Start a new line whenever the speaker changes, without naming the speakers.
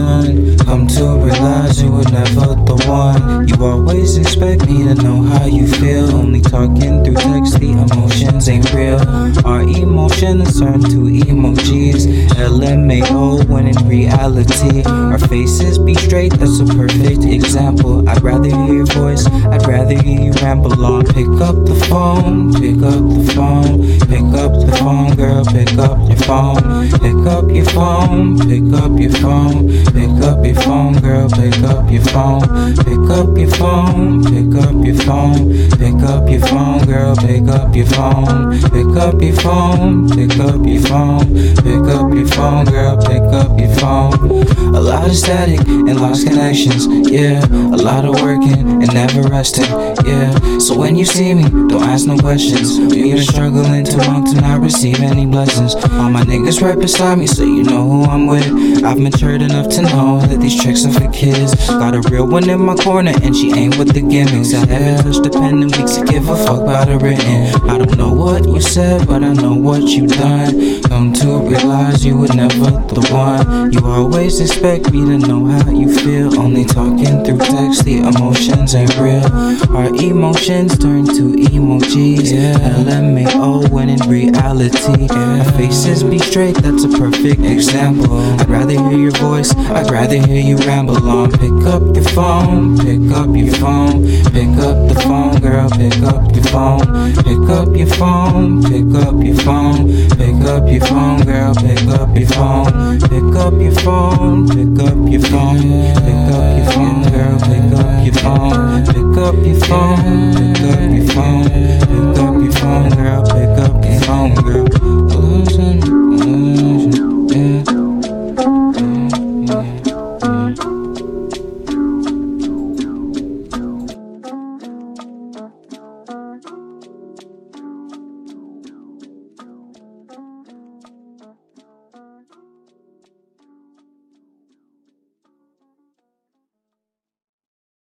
done. Come to realize you were never the one. You always expect me to know how you feel. Only talking through text, the emotions ain't real. Our emotions turn to emojis. LMAO when in reality, our faces be straight. That's a perfect example. I'd rather hear your voice, I'd rather hear you ramble on. Pick up the phone, pick up the phone pick up your phone, pick up your phone, pick up your phone, pick up your phone, girl, pick up your phone, pick up your phone, pick up your phone, pick up your phone, girl, pick up your phone, pick up your phone, pick up your phone, pick up your phone, girl, pick up your phone. A lot of static and lost connections, yeah. A lot of working and never resting, yeah. So when you see me, don't ask no questions. We've been struggling too long to not receive any blessings. All my niggas right beside me, so you know who I'm with. I've matured enough to know that these tricks are for kids. Got a real one in my corner, and she ain't with the gimmicks. I the pen in weeks to give a fuck about it written. I don't know what you said, but I know what you done. Come to realize you were never the one. You always expect me to know how you feel. Only talking through text, the emotions ain't real. Our emotions turn to emojis. Yeah. LMAO when in reality, yeah. our faces be straight. That's a perfect example. I'd rather hear your voice. I'd rather hear you ramble on. Pick up your phone. Pick up your phone. Pick up the phone, girl. Pick up your phone. Pick up your phone. Pick up your phone. Pick up your phone, girl. Pick up your phone. Pick up your phone. Pick up your phone. phone, pick up your phone, pick up your phone, girl, pick up your phone, girl.